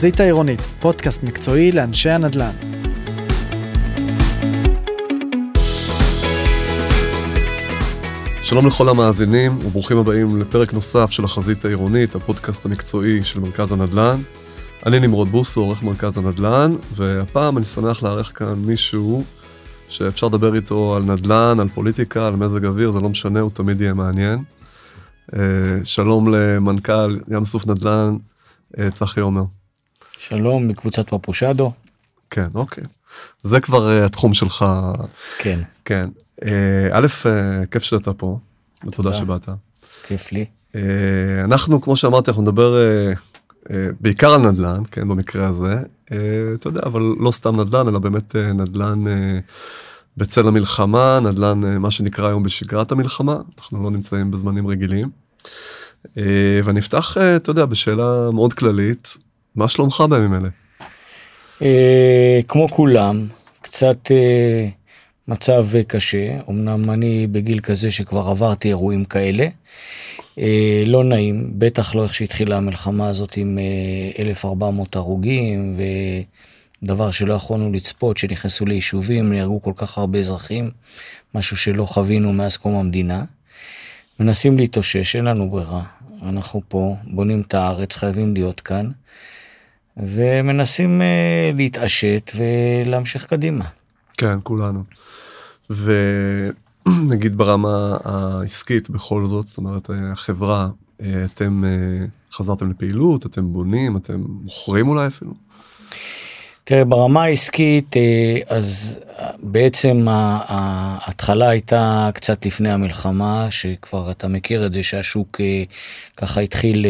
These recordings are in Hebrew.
החזית העירונית, פודקאסט מקצועי לאנשי הנדל"ן. שלום לכל המאזינים וברוכים הבאים לפרק נוסף של החזית העירונית, הפודקאסט המקצועי של מרכז הנדל"ן. אני נמרוד בוסו, עורך מרכז הנדל"ן, והפעם אני שמח לארח כאן מישהו שאפשר לדבר איתו על נדל"ן, על פוליטיקה, על מזג אוויר, זה לא משנה, הוא תמיד יהיה מעניין. אה, שלום למנכ"ל ים סוף נדל"ן, אה, צחי עומר. שלום מקבוצת פפושדו. כן, אוקיי. זה כבר uh, התחום שלך. כן. כן. Uh, א', uh, כיף שאתה פה, ותודה שבאת. כיף לי. Uh, אנחנו, כמו שאמרתי, אנחנו נדבר uh, uh, בעיקר על נדל"ן, כן, במקרה הזה. Uh, אתה יודע, אבל לא סתם נדל"ן, אלא באמת uh, נדל"ן uh, בצל המלחמה, נדל"ן מה שנקרא היום בשגרת המלחמה, אנחנו לא נמצאים בזמנים רגילים. ואני אפתח, אתה יודע, בשאלה מאוד כללית, מה שלומך בימים אלה? אה, כמו כולם, קצת אה, מצב קשה, אמנם אני בגיל כזה שכבר עברתי אירועים כאלה. אה, לא נעים, בטח לא איך שהתחילה המלחמה הזאת עם 1,400 הרוגים ודבר שלא יכולנו לצפות, שנכנסו ליישובים, נהרגו כל כך הרבה אזרחים, משהו שלא חווינו מאז קום המדינה. מנסים להתאושש, אין לנו ברירה. אנחנו פה, בונים את הארץ, חייבים להיות כאן. ומנסים uh, להתעשת ולהמשיך קדימה. כן, כולנו. ונגיד ברמה העסקית בכל זאת, זאת אומרת, אה, החברה, אה, אתם חזרתם לפעילות, אתם בונים, אתם מוכרים אולי אפילו? תראה, ברמה העסקית, אז בעצם ההתחלה הייתה קצת לפני המלחמה, שכבר אתה מכיר את זה שהשוק ככה התחיל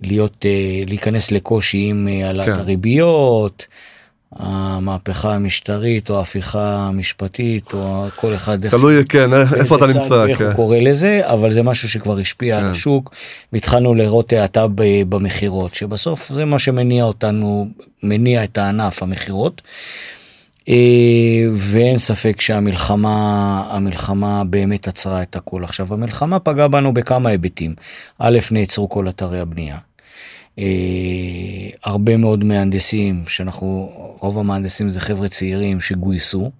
להיות, אה, להיכנס לקושי עם אה, העלאת כן. הריביות, המהפכה המשטרית או ההפיכה המשפטית או כל אחד תלוי כן איפה אתה נמצא איך כן. הוא קורא לזה אבל זה משהו שכבר השפיע כן. על השוק והתחלנו לראות האטה במכירות שבסוף זה מה שמניע אותנו מניע את הענף המכירות. אה, ואין ספק שהמלחמה המלחמה באמת עצרה את הכל עכשיו המלחמה פגעה בנו בכמה היבטים א' נעצרו כל אתרי הבנייה. אה, הרבה מאוד מהנדסים שאנחנו רוב המהנדסים זה חבר'ה צעירים שגויסו.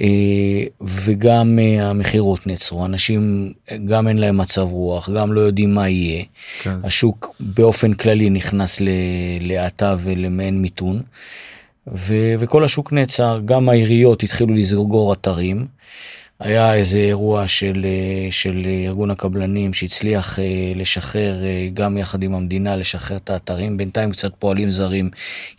אה, וגם המכירות נעצרו אנשים גם אין להם מצב רוח גם לא יודעים מה יהיה כן. השוק באופן כללי נכנס להאטה ולמעין מיתון. ו- וכל השוק נעצר, גם העיריות התחילו לסגור אתרים. היה איזה אירוע של, אה, של ארגון הקבלנים שהצליח אה, לשחרר, אה, גם יחד עם המדינה, לשחרר את האתרים. בינתיים קצת פועלים זרים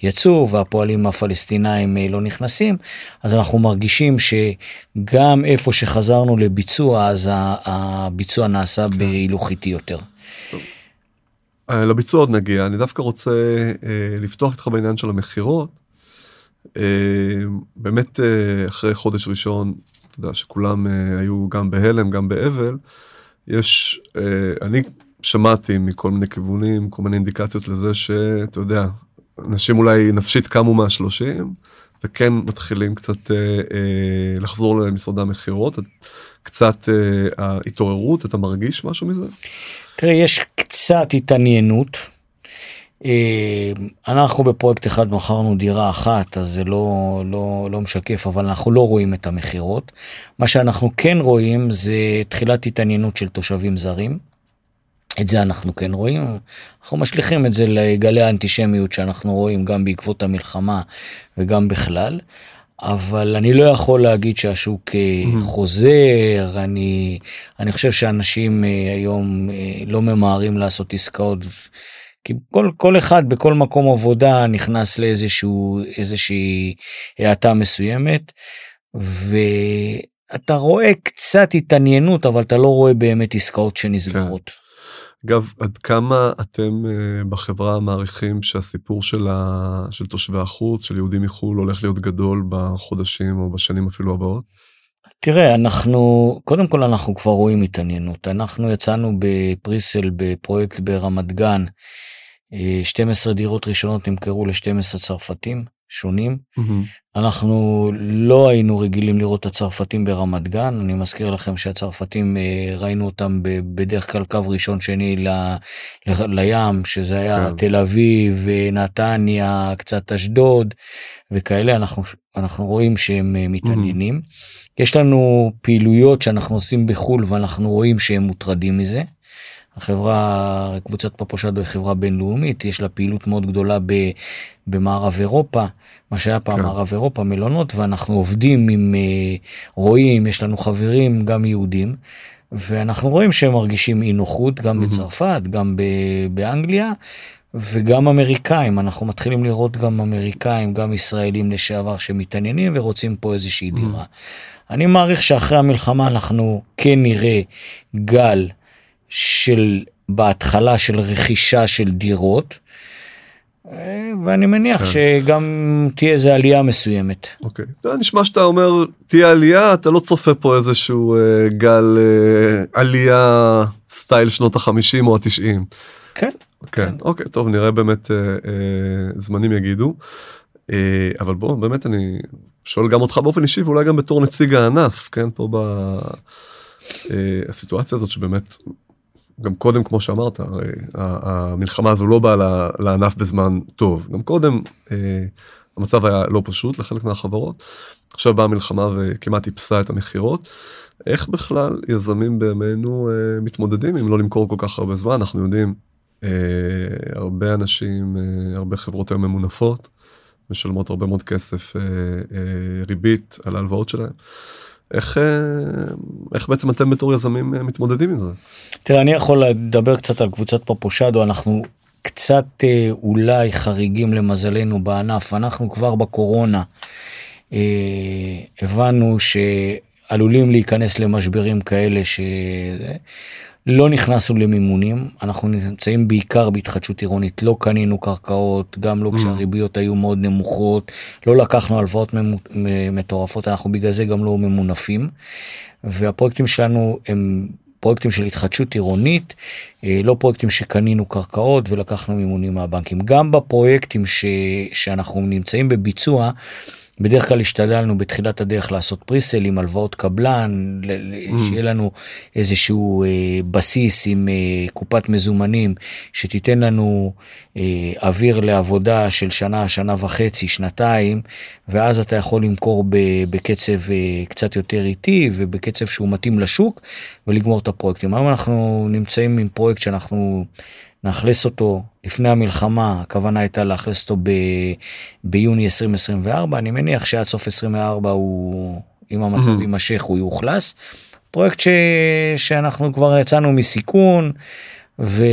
יצאו והפועלים הפלסטינאים לא נכנסים. אז אנחנו מרגישים שגם איפה שחזרנו לביצוע, אז הביצוע נעשה כן. בהילוך איטי יותר. לביצוע עוד נגיע, אני דווקא רוצה לפתוח איתך בעניין של המכירות. אה, באמת אה, אחרי חודש ראשון, אתה יודע שכולם אה, היו גם בהלם גם באבל, יש, אני שמעתי מכל מיני כיוונים, כל מיני אינדיקציות לזה שאתה יודע, אנשים אולי נפשית קמו מהשלושים, וכן מתחילים קצת לחזור למשרדי המכירות, קצת ההתעוררות, אתה מרגיש משהו מזה? תראה, יש קצת התעניינות. אה, אנחנו בפרויקט אחד מכרנו דירה אחת אז זה לא לא לא משקף אבל אנחנו לא רואים את המכירות מה שאנחנו כן רואים זה תחילת התעניינות של תושבים זרים. את זה אנחנו כן רואים אנחנו משליכים את זה לגלי האנטישמיות שאנחנו רואים גם בעקבות המלחמה וגם בכלל. אבל אני לא יכול להגיד שהשוק mm-hmm. חוזר אני אני חושב שאנשים אה, היום לא ממהרים לעשות עסקאות כי כל, כל אחד בכל מקום עבודה נכנס לאיזשהו איזושהי האטה מסוימת ואתה רואה קצת התעניינות אבל אתה לא רואה באמת עסקאות שנסגרות. כן. אגב עד כמה אתם uh, בחברה מעריכים שהסיפור של, ה... של תושבי החוץ של יהודים מחו"ל הולך להיות גדול בחודשים או בשנים אפילו הבאות? תראה אנחנו קודם כל אנחנו כבר רואים התעניינות. אנחנו יצאנו בפריסל בפרויקט ברמת גן. 12 אה, דירות ראשונות נמכרו ל-12 צרפתים שונים. מהמם. אנחנו לא היינו רגילים לראות את הצרפתים ברמת גן, אני מזכיר לכם שהצרפתים אה, ראינו אותם בדרך כלל קו ראשון שני ל, ל, לים, שזה היה כן. תל אביב, אה, נתניה, קצת אשדוד וכאלה, אנחנו, אנחנו רואים שהם אה, מתעניינים. יש לנו פעילויות שאנחנו עושים בחו"ל ואנחנו רואים שהם מוטרדים מזה. החברה, קבוצת פפושדו היא חברה בינלאומית, יש לה פעילות מאוד גדולה ב, במערב אירופה, מה שהיה פעם כן. מערב אירופה, מלונות, ואנחנו עובדים עם אה, רואים, יש לנו חברים, גם יהודים, ואנחנו רואים שהם מרגישים אי נוחות, גם מהמם. בצרפת, גם ב, באנגליה, וגם אמריקאים, אנחנו מתחילים לראות גם אמריקאים, גם ישראלים לשעבר שמתעניינים ורוצים פה איזושהי דירה. אני מעריך שאחרי המלחמה אנחנו כן נראה גל של בהתחלה של רכישה של דירות. אה, ואני מניח כן. שגם תהיה איזה עלייה מסוימת. אוקיי. זה נשמע שאתה אומר תהיה עלייה אתה לא צופה פה איזשהו אה, גל אה, עלייה סטייל שנות החמישים או התשעים. כן. כן, אוקיי, טוב, נראה באמת, אה, אה, זמנים יגידו. אה, אבל בוא, באמת אני שואל גם אותך באופן אישי ואולי גם בתור נציג הענף, כן, פה בסיטואציה הזאת שבאמת, גם קודם, כמו שאמרת, הרי המלחמה הזו לא באה לענף בזמן טוב. גם קודם אה, המצב היה לא פשוט לחלק מהחברות. עכשיו באה המלחמה וכמעט איפסה את המכירות. איך בכלל יזמים בימינו אה, מתמודדים אם לא למכור כל כך הרבה זמן אנחנו יודעים אה, הרבה אנשים אה, הרבה חברות היום ממונפות משלמות הרבה מאוד כסף אה, אה, ריבית על ההלוואות שלהם. איך אה, איך בעצם אתם בתור יזמים אה, מתמודדים עם זה? תראה, אני יכול לדבר קצת על קבוצת פפושדו, אנחנו קצת אה, אולי חריגים למזלנו בענף, אנחנו כבר בקורונה אה, הבנו שעלולים להיכנס למשברים כאלה שלא נכנסנו למימונים, אנחנו נמצאים בעיקר בהתחדשות עירונית, לא קנינו קרקעות, גם לא Mm. כשהריביות היו מאוד נמוכות, לא לקחנו הלוואות מטורפות, אנחנו בגלל זה גם לא ממונפים, והפרויקטים שלנו הם פרויקטים של התחדשות עירונית, אה, לא פרויקטים שקנינו קרקעות ולקחנו מימונים מהבנקים. גם בפרויקטים ש, שאנחנו נמצאים בביצוע, בדרך כלל השתדלנו בתחילת הדרך לעשות פריסל עם הלוואות קבלן, Mm. שיהיה לנו איזשהו אה, בסיס עם אה, קופת מזומנים שתיתן לנו אה, אוויר לעבודה של שנה, שנה וחצי, שנתיים, ואז אתה יכול למכור ב, בקצב אה, קצת יותר איטי ובקצב שהוא מתאים לשוק ולגמור את הפרויקטים. היום אנחנו נמצאים עם פרויקט שאנחנו נאכלס אותו לפני המלחמה, הכוונה הייתה לאכלס אותו ב, ביוני 2024, אני מניח שעד סוף 24 הוא, אם המצב Mhm. יימשך, הוא יאוכלס. פרויקט ש, שאנחנו כבר יצאנו מסיכון, ו,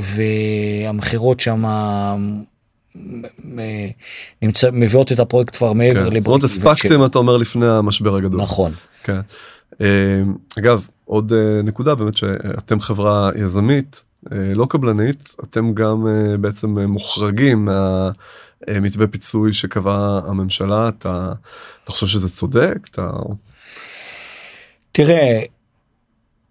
והמכירות שם נמצא, מביאות את הפרויקט כבר מעבר כן, לבריק. זאת אומרת הספקתם אתה אומר לפני המשבר הגדול. נכון. כן. אה, אגב עוד אה, נקודה באמת שאתם חברה יזמית לא קבלנית אתם גם אה, בעצם אה, מוחרגים מהמתווה פיצוי שקבעה הממשלה. אתה, אתה חושב שזה צודק? אתה תראה,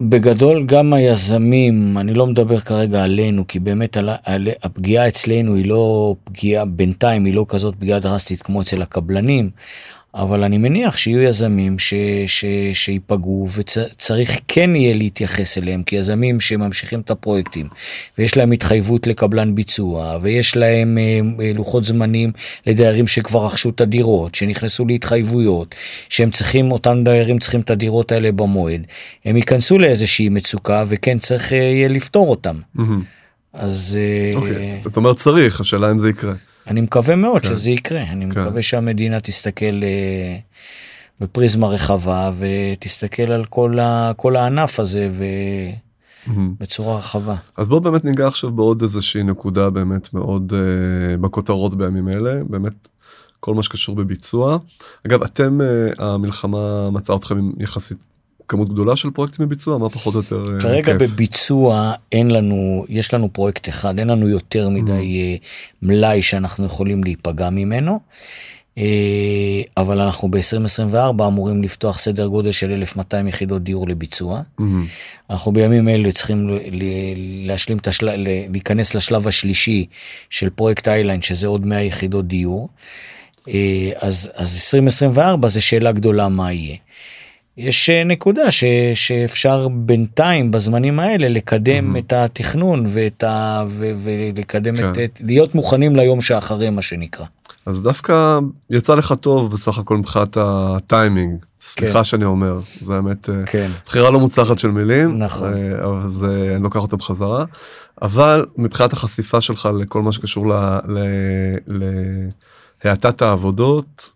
בגדול גם היזמים, אני לא מדבר כרגע עלינו, כי באמת על, על, הפגיעה אצלנו היא לא פגיעה, בינתיים היא לא כזאת פגיעה דרסטית כמו אצל הקבלנים, אבל אני מניח שיהיו יזמים ש, ש, שיפגעו וצריך כן יהיה להתייחס אליהם כיזמים שממשיכים את הפרויקטים ויש להם התחייבות לקבלן ביצוע ויש להם אה, אה, לוחות זמנים לדיירים שכבר רכשו את הדירות שנכנסו להתחייבויות שהם צריכים אותם דיירים צריכים את הדירות האלה במועד הם ייכנסו לאיזושהי מצוקה וכן צריך אה, יהיה לפתור אותם מהמם. אז אה, אוקיי, זאת אומרת צריך השאלה אם זה יקרה. אני מקווה מאוד כן. שזה יקרה, אני כן. מקווה שהמדינה תסתכל אה, בפריזמה רחבה ותסתכל על כל, ה, כל הענף הזה מהמם. ובצורה רחבה. אז בוא באמת ניגע עכשיו בעוד איזושהי נקודה באמת מאוד uh, בכותרות בימים אלה באמת כל מה שקשור בביצוע. אגב אתם uh, המלחמה מצאה אתכם יחסית כמות גדולה של פרויקטים בביצוע מה פחות או יותר uh, כרגע כיף? בביצוע אין לנו, יש לנו פרויקט אחד, אין לנו יותר מדי אה, מלאי שאנחנו יכולים להיפגע ממנו. אה, אבל אנחנו ב-2024 אמורים לפתוח סדר גודל של 1200 יחידות דיור לביצוע. מהמם. אנחנו בימים אלה צריכים להשלים את השלב, להיכנס לשלב השלישי של פרויקט איילנד שזה עוד 100 יחידות דיור. אה, אז, אז 2024 זה שאלה גדולה מה יהיה. יש אה, נקודה ש, שאפשר בינתיים בזמנים האלה לקדם Mhm. את התכנון ואת ה... ו, ולקדם כן. את, את... להיות מוכנים ליום שאחרי מה שנקרא. אז דווקא יצא לך טוב בסך הכל מבחינת הטיימינג. סליחה כן. שאני אומר, זה האמת אה, כן. בחירה לא מוצלחת של מילים, נכון. אה, אבל זה, אני לוקח אותה בחזרה. אבל מבחינת החשיפה שלך לכל מה שקשור ל- ל- להאטת העבודות,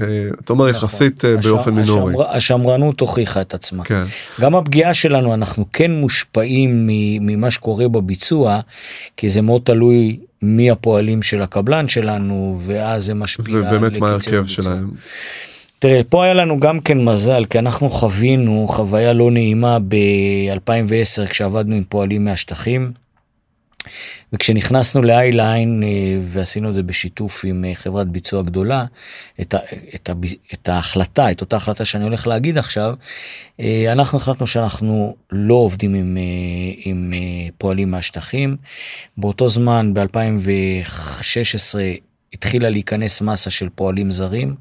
אה, אתה אומר יחסית אה, באופן מינורי. השמר, השמרנות הוכיחה את עצמה. כן, גם הפגיעה שלנו אנחנו כן מושפעים ממה שקורה בביצוע כי זה מאוד תלוי מי הפועלים של הקבלן שלנו ואז זה משפיע. ובאמת מה ההרכב. שלהם. תראה פה היה לנו גם כן מזל כי אנחנו חווינו חוויה לא נעימה ב-2010 כשעבדנו עם פועלים מהשטחים. וכשנכנסנו לאייליין אה, ועשינו את זה בשיתוף עם אה, חברת ביצוע גדולה, את, ה, את, ה, את ההחלטה, את אותה החלטה שאני הולך להגיד עכשיו, אה, אנחנו החלטנו שאנחנו לא עובדים עם, עם פועלים מהשטחים. באותו זמן, ב-2016, התחילה להיכנס מסה של פועלים זרים.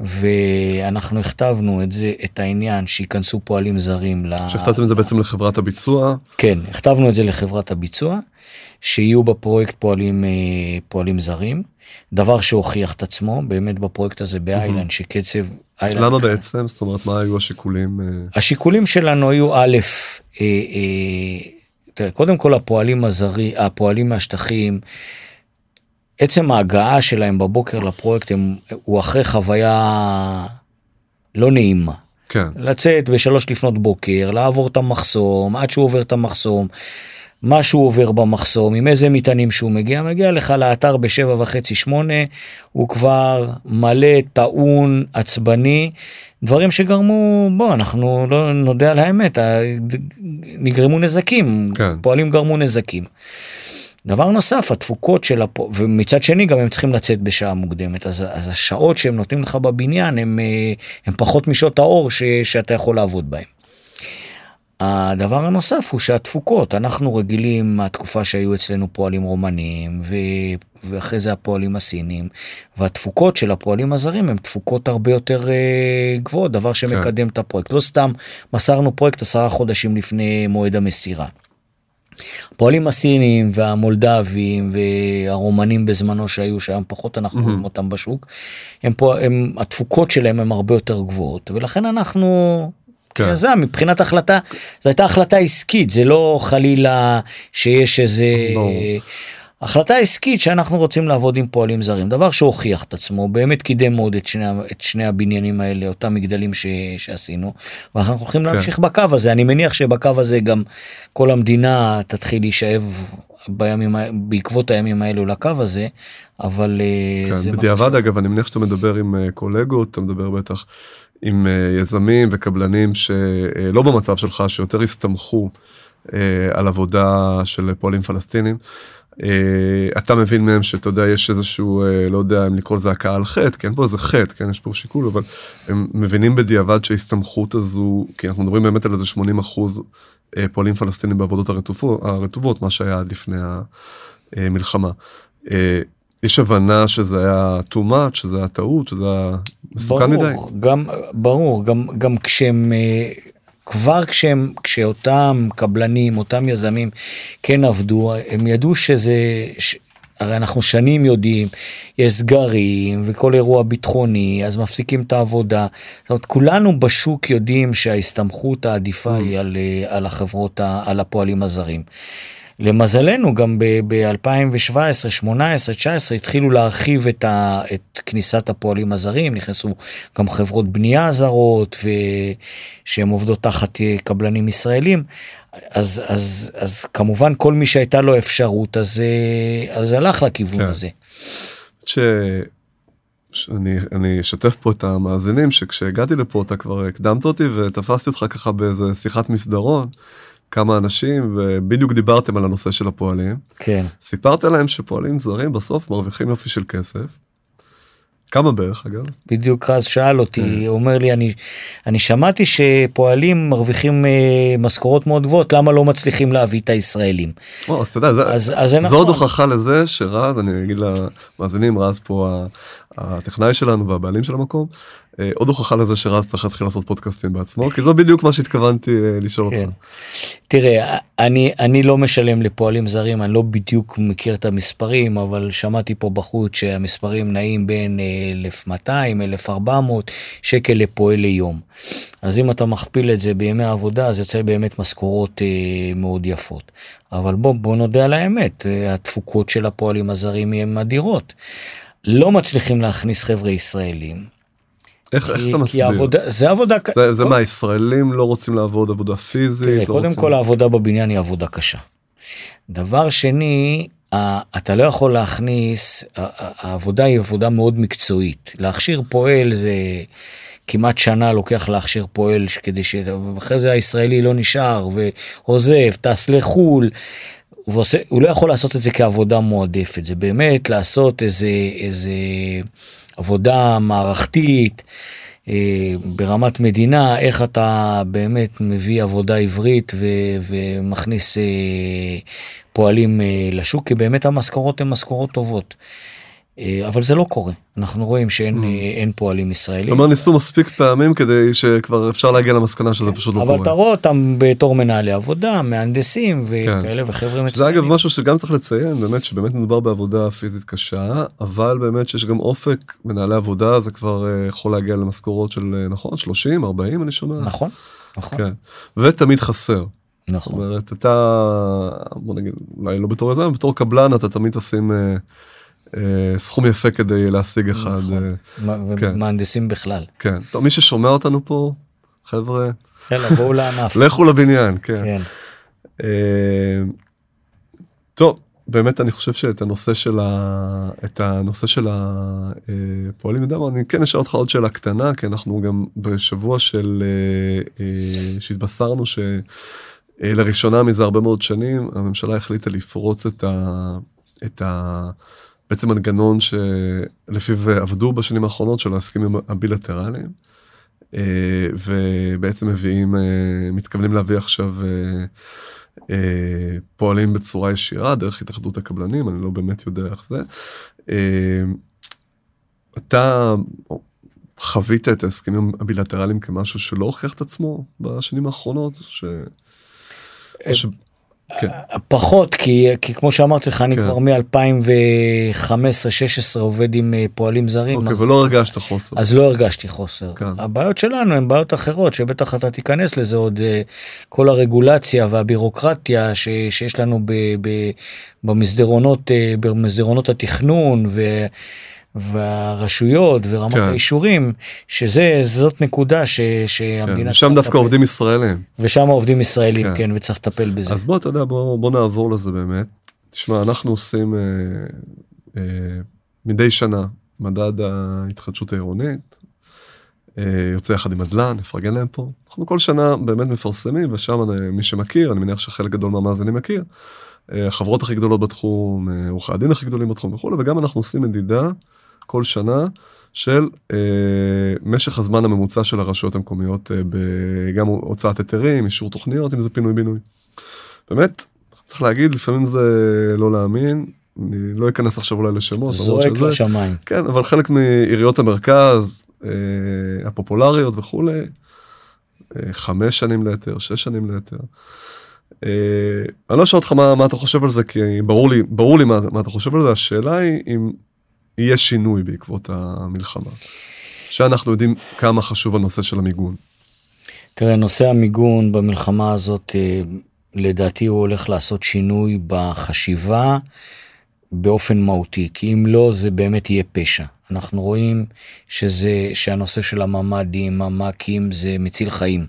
ואנחנו הכתבנו את זה, את העניין שייכנסו פועלים זרים. ל- שהכתבתם את זה בעצם לחברת הביצוע, כן, הכתבנו את זה לחברת הביצוע, שיהיו בפרויקט פועלים, אה, פועלים זרים, דבר שהוכיח את עצמו, באמת בפרויקט הזה באיילנד, שקצב... איילנד- למה בעצם? זאת אומרת, מה היו השיקולים? אה, השיקולים שלנו היו א', אה, קודם כל הפועלים הזרי, הפועלים מהשטחים, עצם ההגעה שלהם בבוקר לפרויקט הם, הוא אחרי חוויה לא נעימה. כן, לצאת בשלוש לפנות בוקר, לעבור את המחסום, עד שהוא עובר את המחסום, מה שהוא עובר במחסום, עם איזה מטענים שהוא מגיע, מגיע לך לאתר בשבע וחצי שמונה, הוא כבר מלא, טעון, עצבני, דברים שגרמו, בוא, אנחנו לא נודה על האמת, נגרמו נזקים, כן. פועלים גרמו נזקים. דבר נוסף, התפוקות של הפ... ומצד שני גם הם צריכים לצאת בשעה מוקדמת, אז, אז השעות שהם נותנים לך בבניין הם, אה, הם פחות משעות האור ש... שאתה יכול לעבוד בהם. הדבר הנוסף הוא שהתפוקות, אנחנו רגילים מהתקופה שהיו אצלנו פועלים רומנים ו... ואחרי זה הפועלים הסינים, והתפוקות של הפועלים הזרים הם תפוקות הרבה יותר אה, גבוהות, דבר שמקדם את הפרויקט. לא סתם מסרנו פרויקט עשרה חודשים לפני מועד המסירה. הפועלים הסינים והמולדבים והרומנים בזמנו שהיו שהיום פחות אנחנו מהמם. רואים אותם בשוק הם פה הם התפוקות שלהם הם הרבה יותר גבוהות ולכן אנחנו כן. כיזם מבחינת החלטה זו הייתה החלטה עסקית זה לא חלילה שיש איזה ברור. החלטה עסקית שאנחנו רוצים לעבוד עם פועלים זרים דבר שהוכיח את עצמו באמת קידם מאוד את שני, את שני הבניינים האלה אותם מגדלים ש, שעשינו ואנחנו הולכים כן. להמשיך בקו הזה אני מניח שבקו הזה גם כל המדינה תתחיל להישאב בימים בעקבות הימים האלו לקו הזה אבל אה, כן, זה משהו בדיעבד ש- אגב אני מניח שאתה מדבר עם אה, קולגות אתה מדבר בטח עם אה, יזמים וקבלנים שלא במצב שלך שיותר הסתמכו על עבודה של פועלים פלסטינים. אה, אתה מבין מהם שאתה יודע יש איזשהו אה, לא יודע אם לקרוא לזה הקאה על חטא כן פה איזה חטא כן יש פה שיקול אבל הם מבינים בדיעבד שההסתמכות הזו כי אנחנו מדברים באמת על איזה 80 אחוז אה, פועלים פלסטינים בעבודות הרטובות, הרטובות מה שהיה עד לפני המלחמה. אה, יש הבנה שזה היה too much שזה היה טעות שזה היה מסוכן ברור, מדי. גם ברור גם גם כשהם אה, כבר כשהם כשאותם קבלנים אותם יזמים כן עבדו הם ידעו שזה ש... הרי אנחנו שנים יודעים יש סגרים וכל אירוע ביטחוני אז מפסיקים את העבודה. זאת אומרת, כולנו בשוק יודעים שההסתמכות העדיפה היא על, אה, על החברות ה- על הפועלים הזרים. למזלנו גם ב-2017, 18, 19 התחילו להרחיב את, ה, את כניסת הפועלים הזרים, נכנסו גם חברות בנייה זרות שהן עובדות תחת אה, קבלנים ישראלים, אז, אז, אז כמובן כל מי שהייתה לו אפשרות אז, אה, אז הלך לכיוון כן. הזה. ש... שאני אני אשתף פה את המאזינים שכשהגעתי לפה אתה כבר הקדמת אותי ותפסתי אותך ככה באיזה שיחת מסדרון כמה אנשים ובדיוק דיברתם על הנושא של הפועלים כן, סיפרת להם שפועלים זרים בסוף מרוויחים יופי של כסף. כמה בערך אגב? בדיוק רז שאל אותי, כן. הוא אומר לי, אני, אני שמעתי שפועלים מרוויחים אה, משכורות מאוד גבוהות, למה לא מצליחים להביא את הישראלים? או, אז אתה יודע, זה, אז, אז זה זו עוד נכון. הוכחה לזה שרז, אני אגיד למאזינים, רז פה הטכנאי שלנו והבעלים של המקום, עוד הוכחה לזה שרז צריך להתחיל לעשות פודקאסטים בעצמו, כי זה בדיוק מה שהתכוונתי אה, לשאול כן. אותך. תראה, אני, אני לא משלם לפועלים זרים, אני לא בדיוק מכיר את המספרים, אבל שמעתי פה בחוץ שהמספרים נעים בין אה, 1,200, 1,400 שקל לפועל ליום. אז אם אתה מכפיל את זה בימי עבודה, אז יוצא באמת משכורות אה, מאוד יפות. אבל בוא, בוא נודה על האמת, אה, התפוקות של הפועלים הזרים הן אדירות. לא מצליחים להכניס חבר'ה ישראלים. איך, איך כי, אתה כי מסביר? העבודה, זה עבודה... ק- זה, זה מה, ישראלים לא רוצים לעבוד עבודה פיזית? תראה, לא קודם רוצים... כל העבודה בבניין היא עבודה קשה. דבר שני, אתה לא יכול להכניס, העבודה היא עבודה מאוד מקצועית. להכשיר פועל זה כמעט שנה לוקח להכשיר פועל כדי ש... ואחרי זה הישראלי לא נשאר ועוזב, טס לחו"ל. ועושה, הוא לא יכול לעשות את זה כעבודה מועדפת, זה באמת לעשות איזה, איזה עבודה מערכתית אה, ברמת מדינה, איך אתה באמת מביא עבודה עברית ו, ומכניס אה, פועלים אה, לשוק, כי באמת המשכורות הן משכורות טובות. אה, אבל זה לא קורה, אנחנו רואים שאין אה, אין פועלים זאת ישראלים. אומרת, ניסו מספיק פעמים כדי שכבר אפשר להגיע למסקנה שזה פשוט לא כן, אבל קורה. אתה רואה אותם בתור מנהלי עבודה, מהנדסים וכאלה וחבר'ה זה מצוינים. אגב משהו שגם צריך לציין באמת שבאמת מדובר בעבודה פיזית קשה אבל באמת שיש גם אופק מנהלי עבודה זה כבר אה, יכול להגיע למשכורות של נכון? 30 40 אני שומע? נכון, נכון, כן. ותמיד חסר. זאת נכון. אומרת אתה בוא נגיד אולי לא בתור יזם בתור קבלן אתה תמיד תשים אה, סכום יפה כדי להשיג אחד נכון. אה, מה- כן. ומהנדסים בכלל. כן טוב מי ששומע אותנו פה חבר'ה בואו לענף. לכו לבניין כן. כן. אה, טוב, באמת אני חושב שאת הנושא של ה... את הנושא של הפועלים, יודע מה, אני כן אשאל אותך עוד שאלה קטנה, כי אנחנו גם בשבוע של... אה, אה, שהתבשרנו שלראשונה מזה הרבה מאוד שנים, הממשלה החליטה לפרוץ את ה... את ה... בעצם מנגנון שלפיו עבדו בשנים האחרונות של ההסכמים הבילטרליים. אה, ובעצם מביאים, אה, מתכוונים להביא עכשיו אה, פועלים בצורה ישירה דרך התאחדות הקבלנים, אני לא באמת יודע איך זה. אתה חווית את ההסכמים הבילטרליים כמשהו שלא הוכיח את עצמו בשנים האחרונות? ש... כן. פחות כי כי כמו שאמרתי לך אני כן. כבר מ-2015-16 עובד עם אה, פועלים זרים. אוקיי, אז- ולא הרגשת חוסר. אז לא הרגשתי חוסר. כן. הבעיות שלנו הן בעיות אחרות שבטח אתה תיכנס לזה עוד אה, כל הרגולציה והבירוקרטיה ש, שיש לנו ב, ב, במסדרונות אה, במסדרונות התכנון ו, והרשויות ורמת כן. האישורים שזה זאת נקודה ש, שהמדינה כן, שם דווקא לטפל. עובדים ישראלים. ושם עובדים ישראלים כן. כן וצריך לטפל בזה. אז בוא, אתה יודע, בוא, בוא נעבור לזה באמת. תשמע, אנחנו עושים אה, אה, מדי שנה מדד ההתחדשות העירונית, אה, יוצא יחד עם נדל"ן, נפרגן להם פה. אנחנו כל שנה באמת מפרסמים, ושם אני- מי שמכיר, אני מניח שחלק גדול מהמאזינים מכיר, אה, החברות הכי גדולות בתחום, אה, עורכי הדין הכי גדולים בתחום וכולי, וגם אנחנו עושים מדידה כל שנה של אה, משך הזמן הממוצע של הרשויות המקומיות, אה, גם הוצאת היתרים, אישור תוכניות, אם זה פינוי בינוי. באמת, צריך להגיד, לפעמים זה לא להאמין, אני לא אכנס עכשיו אולי לשמות, זועק לשמיים. כן, אבל חלק מעיריות המרכז, אה, הפופולריות וכולי, אה, חמש שנים להיתר, שש שנים להיתר. אה, אני לא אשאל אותך מה, מה אתה חושב על זה, כי ברור לי, ברור לי מה, מה אתה חושב על זה, השאלה היא אם יהיה שינוי בעקבות המלחמה. שאנחנו יודעים כמה חשוב הנושא של המיגון. תראה, נושא המיגון במלחמה הזאת, אה, לדעתי הוא הולך לעשות שינוי בחשיבה באופן מהותי, כי אם לא, זה באמת יהיה פשע. אנחנו רואים שזה, שהנושא של הממ"דים, המ"כים, זה מציל חיים.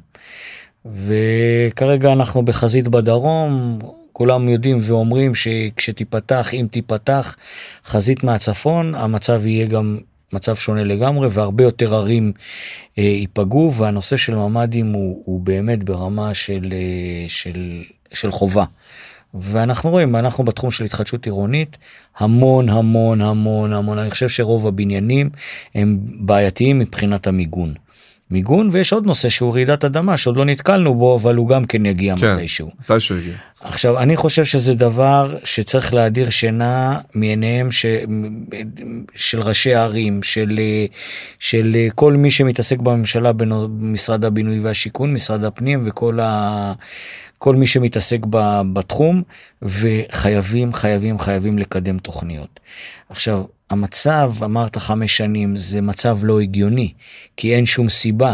וכרגע אנחנו בחזית בדרום, כולם יודעים ואומרים שכשתיפתח, אם תיפתח חזית מהצפון, המצב יהיה גם מצב שונה לגמרי והרבה יותר ערים אה, ייפגעו והנושא של ממ"דים הוא, הוא באמת ברמה של, אה, של, של חובה. ואנחנו רואים, אנחנו בתחום של התחדשות עירונית, המון המון המון המון, אני חושב שרוב הבניינים הם בעייתיים מבחינת המיגון. מיגון ויש עוד נושא שהוא רעידת אדמה שעוד לא נתקלנו בו אבל הוא גם כן יגיע כן, מתישהו. מתישהו יגיע. עכשיו אני חושב שזה דבר שצריך להדיר שינה מעיניהם ש... של ראשי הערים של של כל מי שמתעסק בממשלה במשרד הבינוי והשיכון משרד הפנים וכל ה... כל מי שמתעסק ב... בתחום וחייבים חייבים חייבים לקדם תוכניות. עכשיו המצב אמרת חמש שנים זה מצב לא הגיוני כי אין שום סיבה.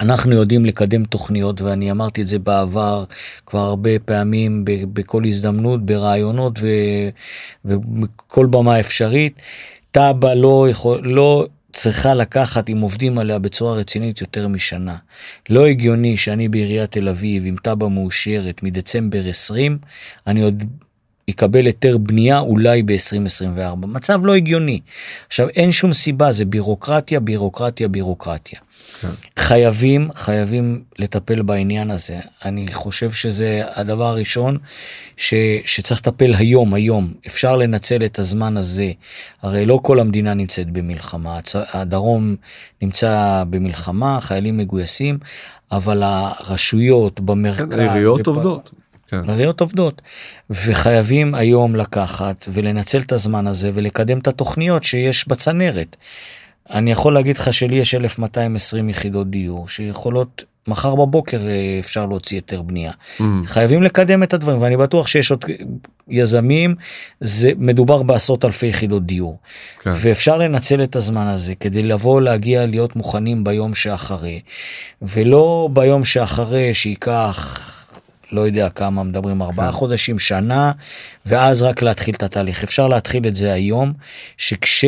אנחנו יודעים לקדם תוכניות ואני אמרתי את זה בעבר כבר הרבה פעמים בכל הזדמנות ברעיונות ובכל במה אפשרית. תב"ע לא לא צריכה לקחת אם עובדים עליה בצורה רצינית יותר משנה. לא הגיוני שאני בעיריית תל אביב עם תב"ע מאושרת מדצמבר 20 אני עוד יקבל היתר בנייה אולי ב-2024. מצב לא הגיוני. עכשיו אין שום סיבה, זה בירוקרטיה, בירוקרטיה, בירוקרטיה. כן. חייבים, חייבים לטפל בעניין הזה. אני חושב שזה הדבר הראשון ש, שצריך לטפל היום, היום. אפשר לנצל את הזמן הזה. הרי לא כל המדינה נמצאת במלחמה. הדרום נמצא במלחמה, חיילים מגויסים, אבל הרשויות במרכז... כן, העיריות עובדות. כן. עיריות עובדות וחייבים היום לקחת ולנצל את הזמן הזה ולקדם את התוכניות שיש בצנרת. אני יכול להגיד לך שלי יש 1220 יחידות דיור שיכולות מחר בבוקר אה, אפשר להוציא היתר בנייה. Mm. חייבים לקדם את הדברים ואני בטוח שיש עוד יזמים זה מדובר בעשרות אלפי יחידות דיור כן. ואפשר לנצל את הזמן הזה כדי לבוא להגיע להיות מוכנים ביום שאחרי ולא ביום שאחרי שייקח לא יודע כמה מדברים ארבעה כן. חודשים שנה ואז רק להתחיל את התהליך אפשר להתחיל את זה היום שכש...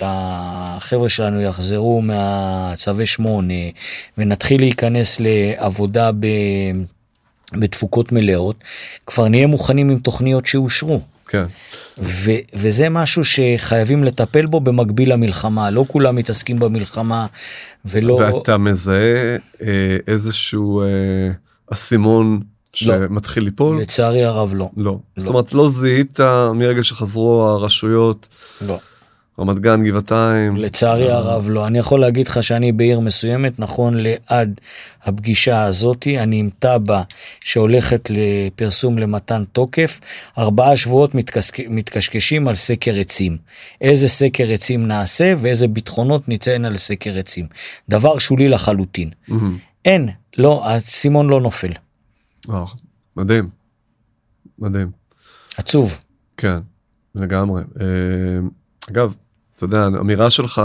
החבר'ה שלנו יחזרו מהצווי שמונה ונתחיל להיכנס לעבודה ב... בתפוקות מלאות, כבר נהיה מוכנים עם תוכניות שאושרו. כן. ו- וזה משהו שחייבים לטפל בו במקביל למלחמה, לא כולם מתעסקים במלחמה ולא... ואתה מזהה אה, איזשהו אה, אסימון לא. שמתחיל לא. ליפול? לצערי הרב לא. לא. לא. זאת אומרת לא זיהית מרגע שחזרו הרשויות? לא. רמת גן, גבעתיים. לצערי אה. הרב לא. אני יכול להגיד לך שאני בעיר מסוימת, נכון לעד הפגישה הזאתי, אני עם תב"ע שהולכת לפרסום למתן תוקף, ארבעה שבועות מתקשק... מתקשקשים על סקר עצים. איזה סקר עצים נעשה ואיזה ביטחונות ניתן על סקר עצים. דבר שולי לחלוטין. Mm-hmm. אין, לא, האסימון לא נופל. וואו, מדהים. מדהים. עצוב. כן, לגמרי. אה, אגב, אתה יודע, אמירה שלך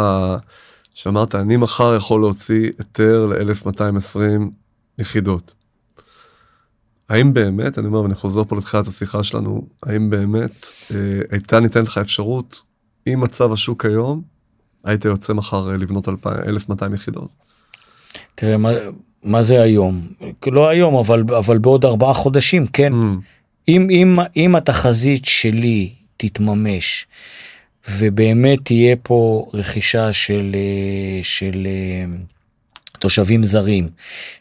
שאמרת, אני מחר יכול להוציא היתר ל-1220 יחידות. האם באמת, אני אומר, ואני חוזר פה לתחילת השיחה שלנו, האם באמת אה, הייתה ניתנת לך אפשרות, עם מצב השוק היום, היית יוצא מחר אה, לבנות 1200 יחידות? תראה, מה, זה היום? לא היום, אבל, אבל בעוד ארבעה חודשים, כן. Mm. אם, אם, אם התחזית שלי תתממש, ובאמת תהיה פה רכישה של, אה, של אה, תושבים זרים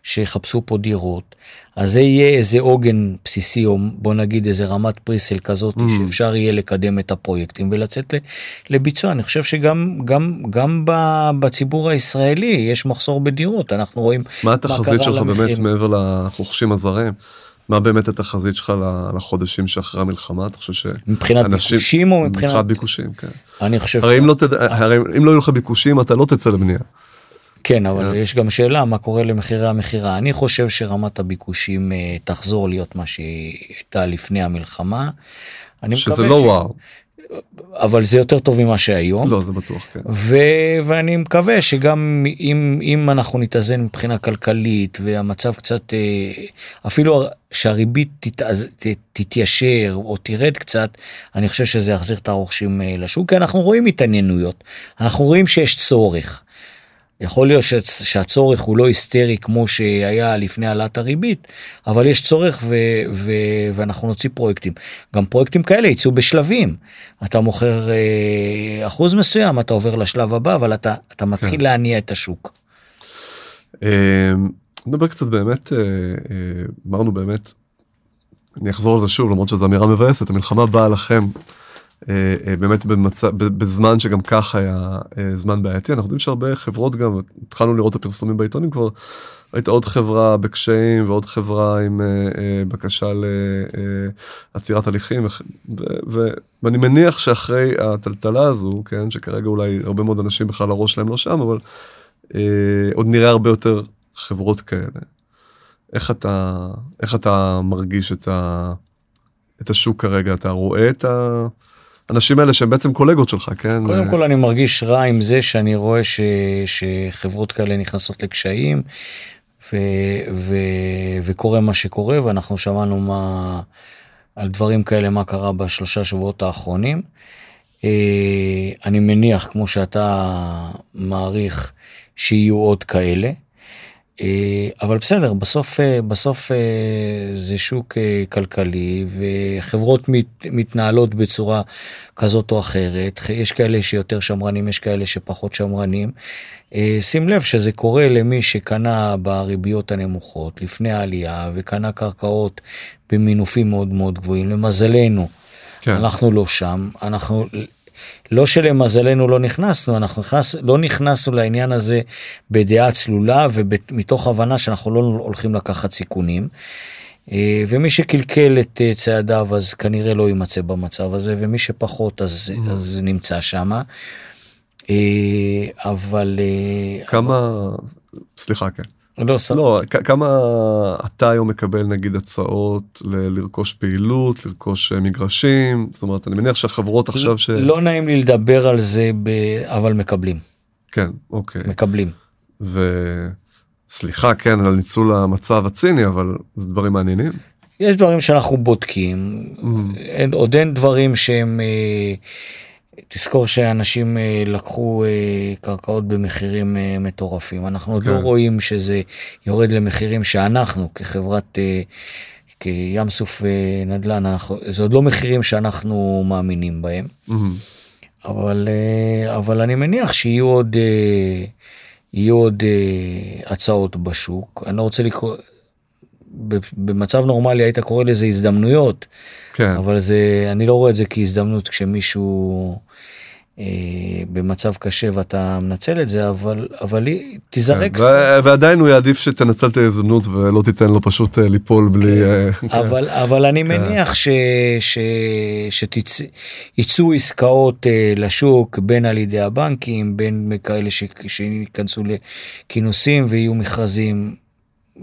שיחפשו פה דירות, אז זה יהיה איזה עוגן בסיסי, או בוא נגיד איזה רמת פריסל כזאת, mm. שאפשר יהיה לקדם את הפרויקטים ולצאת לביצוע. אני חושב שגם גם, גם בציבור הישראלי יש מחסור בדירות, אנחנו רואים מה התחזית שלך באמת מעבר לחוכשים הזרים? מה באמת התחזית שלך לחודשים שאחרי המלחמה אתה חושב שאנשים מבחינת ביקושים או מבחינת מבחינת ביקושים כן. אני חושב הרי אם לא תדע הרי אם לא יהיו לך ביקושים אתה לא תצא לבנייה. כן אבל yeah. יש גם שאלה מה קורה למחירי המכירה אני חושב שרמת הביקושים uh, תחזור להיות מה שהיא הייתה לפני המלחמה. שזה לא ש... וואו. אבל זה יותר טוב ממה שהיום. לא, זה בטוח, כן. ו... ואני מקווה שגם אם, אם אנחנו נתאזן מבחינה כלכלית והמצב קצת, אה, אפילו שהריבית תתאז... ת... תתיישר או תרד קצת, אני חושב שזה יחזיר את הרוכשים אה, לשוק, כי אנחנו רואים התעניינויות, אנחנו רואים שיש צורך. יכול להיות שהצורך הוא לא היסטרי כמו שהיה לפני העלאת הריבית, אבל יש צורך ו- ו- ואנחנו נוציא פרויקטים. גם פרויקטים כאלה יצאו בשלבים. אתה מוכר אה, אחוז מסוים, אתה עובר לשלב הבא, אבל אתה, אתה מתחיל כן. להניע את השוק. אה, נדבר קצת באמת, אה, אה, אמרנו באמת, אני אחזור על זה שוב למרות שזו אמירה מבאסת המלחמה באה לכם באמת במצב בזמן שגם כך היה אה, זמן בעייתי אנחנו יודעים שהרבה חברות גם התחלנו לראות את הפרסומים בעיתונים כבר הייתה עוד חברה בקשיים ועוד חברה עם בקשה לעצירת הליכים ואני מניח שאחרי הטלטלה הזו כן שכרגע אולי הרבה מאוד אנשים בכלל הראש שלהם לא שם אבל עוד נראה הרבה יותר חברות כאלה. איך אתה איך אתה מרגיש את, ה, את השוק כרגע אתה רואה את האנשים האלה שהם בעצם קולגות שלך כן קודם כל אני מרגיש רע עם זה שאני רואה ש, שחברות כאלה נכנסות לקשיים ו, ו, וקורה מה שקורה ואנחנו שמענו מה על דברים כאלה מה קרה בשלושה שבועות האחרונים. אה, אני מניח כמו שאתה מעריך שיהיו עוד כאלה. אה, אבל בסדר בסוף אה, בסוף אה, זה שוק כלכלי וחברות מת, מתנהלות בצורה כזאת או אחרת יש כאלה שיותר שמרנים יש כאלה שפחות שמרנים. שים לב שזה קורה למי שקנה בריביות הנמוכות לפני העלייה וקנה קרקעות במינופים מאוד מאוד גבוהים למזלנו. כן. אנחנו לא שם אנחנו לא שלמזלנו לא נכנסנו, אנחנו נכנס, לא נכנסנו לעניין הזה בדעה צלולה ומתוך הבנה שאנחנו לא הולכים לקחת סיכונים. אה, ומי שקלקל את אה, צעדיו אז כנראה לא יימצא במצב הזה ומי שפחות אז, mm-hmm. אז נמצא שמה. אה, אבל כמה סליחה כן לא, לא כמה אתה היום מקבל נגיד הצעות ל- לרכוש פעילות לרכוש אה, מגרשים זאת אומרת אני מניח שהחברות עכשיו ש... לא נעים לי לדבר על זה ב... אבל מקבלים. כן אוקיי. מקבלים. וסליחה כן על ניצול המצב הציני אבל זה דברים מעניינים. יש דברים שאנחנו בודקים mm. אין, עוד אין דברים שהם. אה, תזכור שאנשים אה, לקחו אה, קרקעות במחירים אה, מטורפים. אנחנו עוד לא כן. רואים שזה יורד למחירים שאנחנו כחברת כים סוף נדל"ן אנחנו זה עוד לא מחירים שאנחנו מאמינים בהם. אבל אבל אני מניח שיהיו עוד יהיו עוד הצעות בשוק. אני לא רוצה לקרוא במצב נורמלי היית קורא לזה הזדמנויות כן. אבל זה אני לא רואה את זה כהזדמנות כשמישהו אה, במצב קשה ואתה מנצל את זה אבל אבל תיזרק כן, ועדיין הוא יעדיף שתנצל את ההזדמנות ולא תיתן לו פשוט אה, ליפול בלי כן. אה, כן. אבל אבל אני כן. מניח שיצאו עסקאות לשוק בין על ידי הבנקים בין כאלה שייכנסו לכינוסים ויהיו מכרזים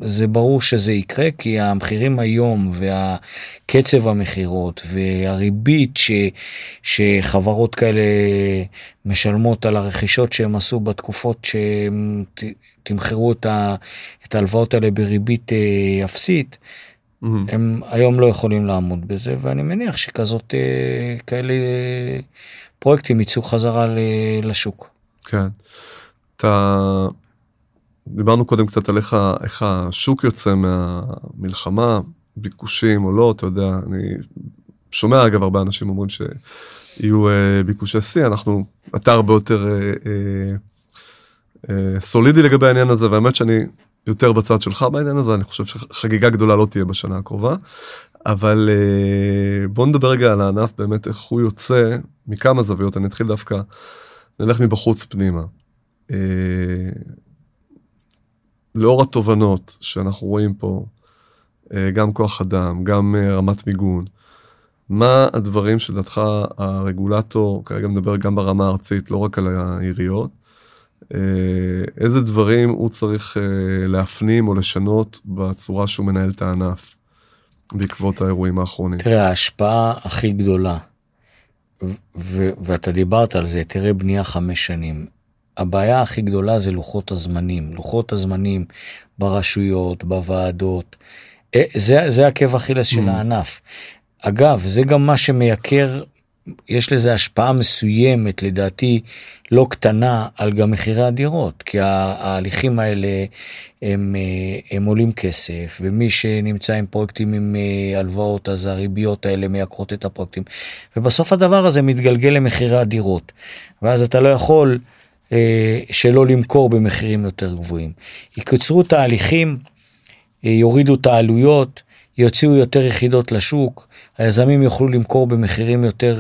זה ברור שזה יקרה כי המחירים היום והקצב המכירות והריבית ש, שחברות כאלה משלמות על הרכישות שהם עשו בתקופות שהם תמכרו את, ה, את ההלוואות האלה בריבית אה, אפסית. Mm-hmm. הם היום לא יכולים לעמוד בזה ואני מניח שכזאת אה, כאלה פרויקטים יצאו חזרה לשוק. כן. אתה דיברנו קודם קצת על איך, איך השוק יוצא מהמלחמה, ביקושים או לא, אתה יודע, אני שומע אגב הרבה אנשים אומרים שיהיו אה, ביקושי שיא, אנחנו, אתה הרבה יותר אה, אה, אה, סולידי לגבי העניין הזה, והאמת שאני יותר בצד שלך בעניין הזה, אני חושב שחגיגה גדולה לא תהיה בשנה הקרובה, אבל אה, בוא נדבר רגע על הענף באמת, איך הוא יוצא מכמה זוויות, אני אתחיל דווקא, נלך מבחוץ פנימה. אה, לאור התובנות שאנחנו רואים פה, אה, גם כוח אדם, גם אה, רמת מיגון, מה הדברים שלדעתך הרגולטור, כרגע מדבר גם ברמה הארצית, לא רק על העיריות, אה, איזה דברים הוא צריך להפנים או לשנות בצורה שהוא מנהל את הענף בעקבות האירועים האחרונים? תראה, ההשפעה הכי גדולה, ואתה דיברת על זה, תראה בנייה חמש שנים. הבעיה הכי גדולה זה לוחות הזמנים, לוחות הזמנים ברשויות, בוועדות, אה, זה, זה עקב אכילס של mm. הענף. אגב, זה גם מה שמייקר, יש לזה השפעה מסוימת, לדעתי לא קטנה, על גם מחירי הדירות, כי ההליכים האלה הם, אה, הם עולים כסף, ומי שנמצא עם פרויקטים עם אה, הלוואות, אז הריביות האלה מייקרות את הפרויקטים, ובסוף הדבר הזה מתגלגל למחירי הדירות, ואז אתה לא יכול... אה, שלא למכור במחירים יותר גבוהים. יקצרו תהליכים, אה, יורידו את העלויות, יוציאו יותר יחידות לשוק, היזמים יוכלו למכור במחירים יותר,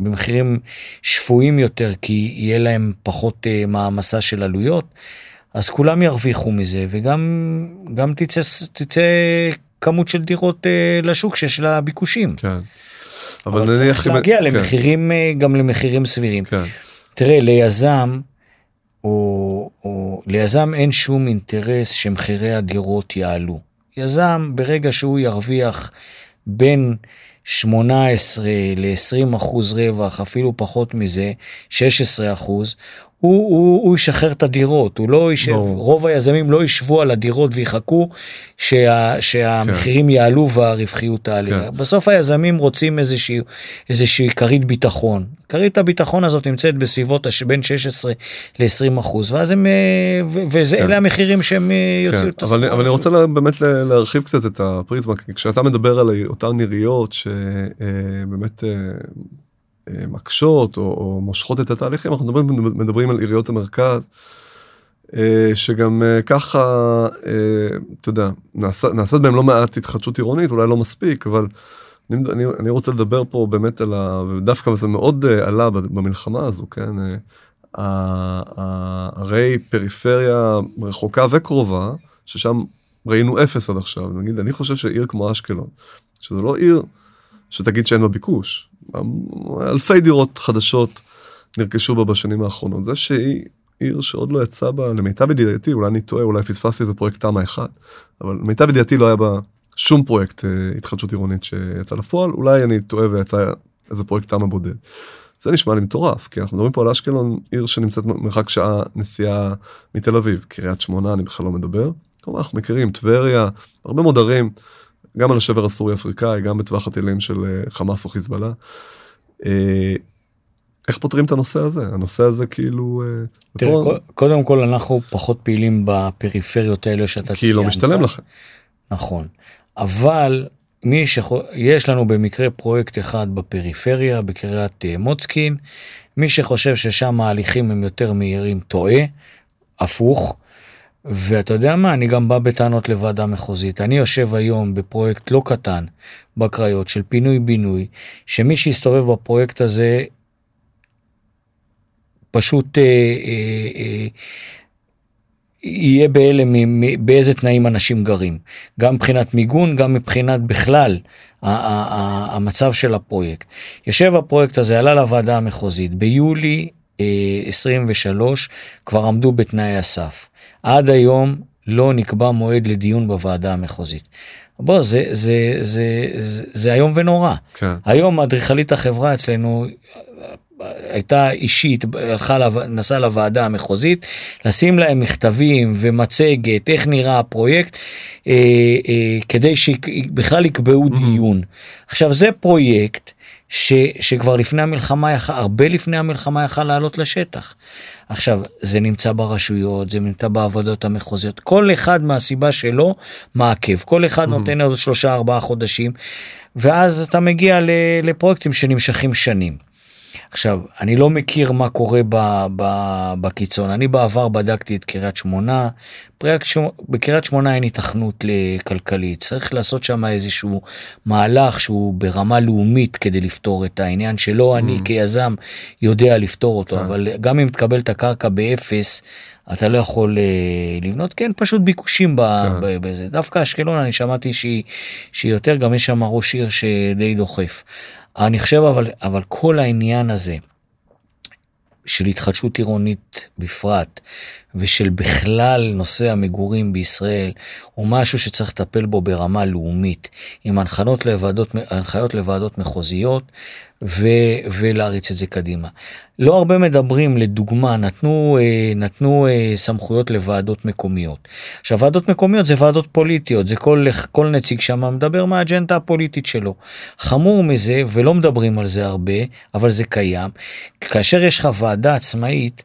במחירים שפויים יותר, כי יהיה להם פחות uh, מעמסה של עלויות, אז כולם ירוויחו מזה, וגם גם תצא, תצא כמות של דירות לשוק שיש לה ביקושים. כן. אבל, אבל צריך להגיע כן. למחירים, גם למחירים סבירים. כן. תראה, ליזם, או, או ליזם אין שום אינטרס שמחירי הדירות יעלו. יזם, ברגע שהוא ירוויח בין 18 ל-20 אחוז רווח, אפילו פחות מזה, 16 אחוז, הוא, הוא, הוא ישחרר את הדירות, הוא לא יישב, no. רוב היזמים לא ישבו על הדירות ויחכו שה, שהמחירים כן. יעלו והרווחיות תעלה. כן. בסוף היזמים רוצים איזושהי, איזושהי כרית ביטחון. כרית הביטחון הזאת נמצאת בסביבות בין 16 ל-20 אחוז, ואז הם, אה, וזה, כן. המחירים שהם אה, כן. יוציאו את הסכום. אבל, אבל אני רוצה לה, באמת להרחיב קצת את הפריזמה, כשאתה מדבר על אותן עיריות שבאמת אה, מקשות או, או מושכות את התהליכים, אנחנו מדברים, מדברים על עיריות המרכז, אה, שגם אה, ככה, אה, אתה יודע, נעשה, נעשית בהם לא מעט התחדשות עירונית, אולי לא מספיק, אבל אני, אני, רוצה לדבר פה באמת על ה... ודווקא זה מאוד עלה במלחמה הזו, כן? הרי פריפריה רחוקה וקרובה, ששם ראינו אפס עד עכשיו, נגיד, אני חושב שעיר כמו אשקלון, שזה לא עיר שתגיד שאין בה ביקוש, אלפי דירות חדשות נרכשו בה בשנים האחרונות. זה שהיא עיר שעוד לא יצא בה, למיטב ידיעתי, אולי אני טועה, אולי פספסתי איזה פרויקט תמ"א אחד, אבל למיטב ידיעתי לא היה בה שום פרויקט אה, התחדשות עירונית שיצא לפועל, אולי אני טועה ויצא איזה פרויקט תמ"א בודד. זה נשמע לי מטורף, כי אנחנו מדברים פה על אשקלון, עיר שנמצאת מרחק שעה נסיעה מתל אביב, קריית שמונה אני בכלל לא מדבר. כלומר אנחנו מכירים, טבריה, הרבה מאוד ערים. גם על השבר הסורי אפריקאי, גם בטווח הטילים של אה, חמאס או חיזבאללה. אה, איך פותרים את הנושא הזה? הנושא הזה כאילו... אה, תראה, ופה... קודם כל אנחנו פחות פעילים בפריפריות האלה שאתה ציינת. כי לא משתלם לכם. נכון, אבל מי שיש לנו במקרה פרויקט אחד בפריפריה, בקריית מוצקין, מי שחושב ששם ההליכים הם יותר מהירים טועה, הפוך. ואתה יודע מה, אני גם בא בטענות לוועדה מחוזית. אני יושב היום בפרויקט לא קטן בקריות של פינוי-בינוי, שמי שיסתובב בפרויקט הזה פשוט אה, אה, אה, יהיה בהלם באיזה תנאים אנשים גרים. גם מבחינת מיגון, גם מבחינת בכלל המצב של הפרויקט. יושב הפרויקט הזה, עלה לוועדה המחוזית, ביולי 23 כבר עמדו בתנאי הסף. עד היום לא נקבע מועד לדיון בוועדה המחוזית. בוא, זה, זה, זה, זה, זה איום ונורא. כן. היום אדריכלית החברה אצלנו הייתה אישית, הלכה, נסעה לוועדה המחוזית, לשים להם מכתבים ומצגת, איך נראה הפרויקט, אה, אה, כדי שבכלל יקבעו mm-hmm. דיון. עכשיו זה פרויקט ש, שכבר לפני המלחמה, יכל, הרבה לפני המלחמה יכל לעלות לשטח. עכשיו, זה נמצא ברשויות, זה נמצא בעבודות המחוזיות, כל אחד מהסיבה שלו מעכב, כל אחד mm-hmm. נותן עוד שלושה ארבעה חודשים, ואז אתה מגיע לפרויקטים שנמשכים שנים. עכשיו, אני לא מכיר מה קורה ב, ב, בקיצון. אני בעבר בדקתי את קריית שמונה. בקריית שמונה אין התכנות לכלכלית. צריך לעשות שם איזשהו מהלך שהוא ברמה לאומית כדי לפתור את העניין שלא mm. אני כיזם יודע לפתור אותו, כן. אבל גם אם תקבל את הקרקע באפס, אתה לא יכול uh, לבנות, כן, פשוט ביקושים כן. בזה. דווקא אשקלון אני שמעתי שהיא, שהיא יותר, גם יש שם ראש עיר שדי דוחף. אני חושב אבל, אבל כל העניין הזה של התחדשות עירונית בפרט, ושל בכלל נושא המגורים בישראל, הוא משהו שצריך לטפל בו ברמה לאומית, עם הנחיות לוועדות, הנחיות לוועדות מחוזיות, ו, ולהריץ את זה קדימה. לא הרבה מדברים, לדוגמה, נתנו, אה, נתנו אה, סמכויות לוועדות מקומיות. עכשיו, ועדות מקומיות זה ועדות פוליטיות, זה כל, כל נציג שם מדבר מהאג'נדה הפוליטית שלו. חמור מזה, ולא מדברים על זה הרבה, אבל זה קיים, כאשר יש לך ועדה עצמאית,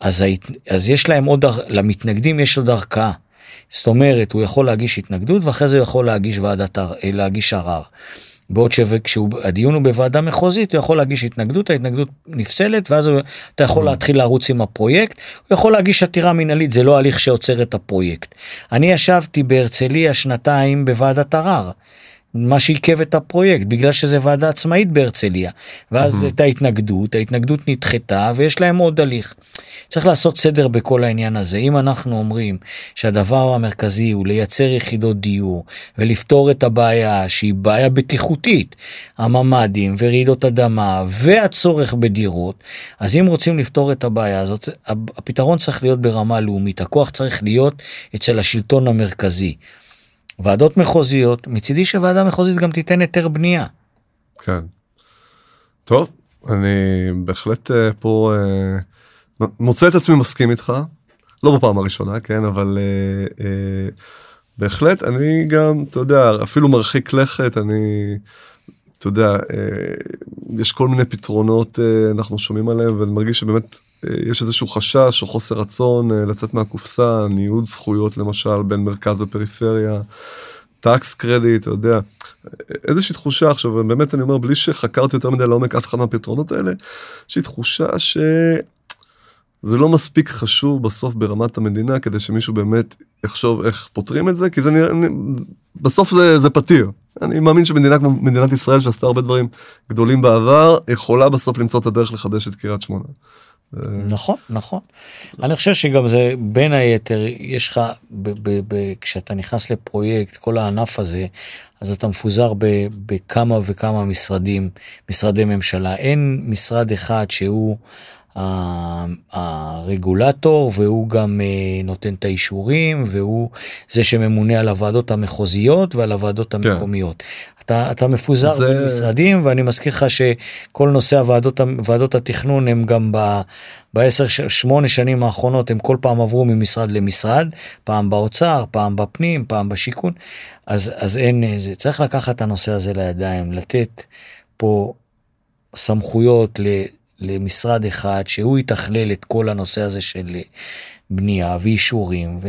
אז, אז יש להם עוד, למתנגדים יש עוד ערכאה. זאת אומרת, הוא יכול להגיש התנגדות ואחרי זה הוא יכול להגיש ועדת, להגיש ערר. בעוד שכשהדיון הוא בוועדה מחוזית הוא יכול להגיש התנגדות ההתנגדות נפסלת ואז אתה יכול להתחיל לרוץ עם הפרויקט הוא יכול להגיש עתירה מינהלית זה לא הליך שעוצר את הפרויקט. אני ישבתי בהרצליה שנתיים בוועדת ערר. מה שעיכב את הפרויקט בגלל שזה ועדה עצמאית בהרצליה ואז הייתה התנגדות ההתנגדות נדחתה ויש להם עוד הליך. צריך לעשות סדר בכל העניין הזה אם אנחנו אומרים שהדבר המרכזי הוא לייצר יחידות דיור ולפתור את הבעיה שהיא בעיה בטיחותית הממ"דים ורעידות אדמה והצורך בדירות אז אם רוצים לפתור את הבעיה הזאת הפתרון צריך להיות ברמה לאומית הכוח צריך להיות אצל השלטון המרכזי. ועדות מחוזיות, מצידי שוועדה מחוזית גם תיתן היתר בנייה. כן. טוב, אני בהחלט אה, פה אה, מוצא את עצמי מסכים איתך, לא בפעם הראשונה, כן, אבל אה, בהחלט אני גם, אתה יודע, אפילו מרחיק לכת, אני, אתה יודע, יש כל מיני פתרונות, אנחנו שומעים עליהם, ואני מרגיש שבאמת יש איזשהו חשש או חוסר רצון אה, לצאת מהקופסה, ניוד זכויות למשל בין מרכז ופריפריה, טקס קרדיט, אתה יודע, איזושהי תחושה עכשיו, באמת אני אומר, בלי שחקרתי יותר מדי לעומק אף אחד מהפתרונות האלה, יש לי תחושה ש... זה לא מספיק חשוב בסוף ברמת המדינה כדי שמישהו באמת יחשוב איך פותרים את זה כי זה נראה בסוף זה זה פתיר אני מאמין שמדינה כמו מדינת ישראל שעשתה הרבה דברים גדולים בעבר יכולה בסוף למצוא את הדרך לחדש את קריית שמונה. נכון נכון אני חושב שגם זה בין היתר יש לך כשאתה נכנס לפרויקט כל הענף הזה אז אתה מפוזר בכמה וכמה משרדים משרדי ממשלה אין משרד אחד שהוא. הרגולטור והוא גם אה, נותן את האישורים והוא זה שממונה על הוועדות המחוזיות ועל הוועדות כן. המקומיות. כן. אתה, אתה מפוזר זה... במשרדים ואני מזכיר לך שכל נושא הוועדות ועדות התכנון הם גם בעשר שמונה שנים האחרונות הם כל פעם עברו ממשרד למשרד פעם באוצר פעם בפנים פעם בשיכון אז אז אין זה צריך לקחת את הנושא הזה לידיים לתת פה סמכויות ל... למשרד אחד שהוא יתכלל את כל הנושא הזה של בנייה ואישורים ו...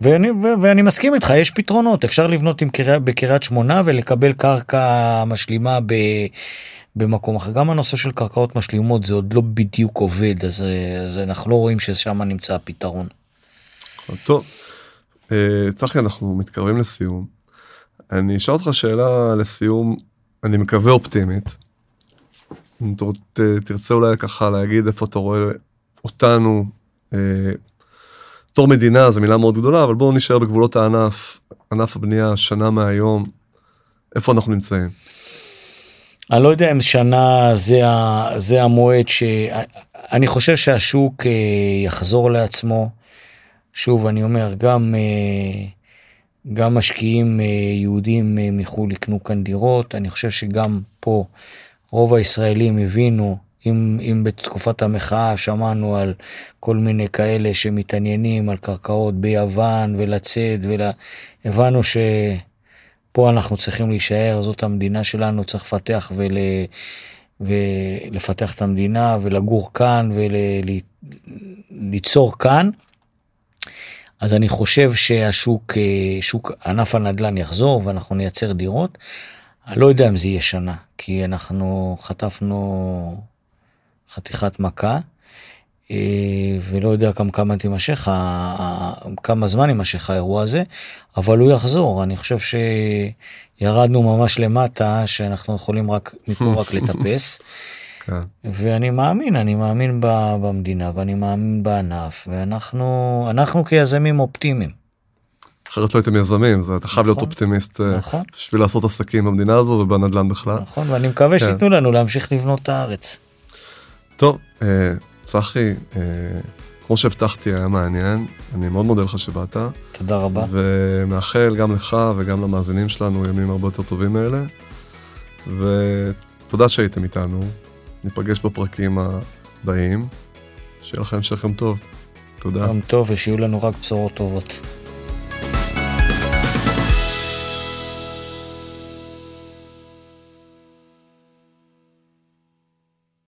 ואני, ו, ואני מסכים איתך יש פתרונות אפשר לבנות עם קריא, בקריית שמונה ולקבל קרקע משלימה ב, במקום אחר גם הנושא של קרקעות משלימות זה עוד לא בדיוק עובד אז, אז אנחנו לא רואים ששם נמצא הפתרון. טוב אה, צחי אנחנו מתקרבים לסיום אני אשאל אותך שאלה לסיום אני מקווה אופטימית. אם תרצה אולי ככה להגיד איפה אתה רואה אותנו, אה, תור מדינה זו מילה מאוד גדולה, אבל בואו נשאר בגבולות הענף, ענף הבנייה, שנה מהיום, איפה אנחנו נמצאים? אני לא יודע אם שנה זה, זה המועד שאני חושב שהשוק אה, יחזור לעצמו. שוב, אני אומר, גם, אה, גם משקיעים יהודים מחו"ל יקנו כאן דירות, אני חושב שגם פה רוב הישראלים הבינו, אם, אם בתקופת המחאה שמענו על כל מיני כאלה שמתעניינים על קרקעות ביוון ולצאת, ולה... הבנו שפה אנחנו צריכים להישאר, זאת המדינה שלנו, צריך לפתח ול... ולפתח את המדינה ולגור כאן וליצור ול... כאן. אז אני חושב שהשוק, שוק ענף הנדל"ן יחזור ואנחנו נייצר דירות. אני לא יודע אם זה יהיה שנה, כי אנחנו חטפנו חתיכת מכה, אה, ולא יודע כמה, כמה תימשך, כמה זמן יימשך האירוע הזה, אבל הוא יחזור. אני חושב שירדנו ממש למטה, שאנחנו יכולים רק מפה רק לטפס. כן. ואני מאמין, אני מאמין במדינה ואני מאמין בענף, ואנחנו אנחנו כיזמים אופטימיים. אחרת לא הייתם יזמים זה אתה חייב להיות נכון, אופטימיסט אה, נכון. בשביל לעשות עסקים במדינה הזו ובנדל"ן בכלל. נכון ואני מקווה כן. שייתנו לנו להמשיך לבנות את הארץ. טוב אה, צחי אה, כמו שהבטחתי היה מעניין אני מאוד מודה לך שבאת. תודה רבה. ומאחל גם לך וגם למאזינים שלנו ימים הרבה יותר טובים מאלה. ותודה שהייתם איתנו ניפגש בפרקים הבאים שיהיה לכם המשך יום טוב. תודה. יום טוב ושיהיו לנו רק בשורות טובות.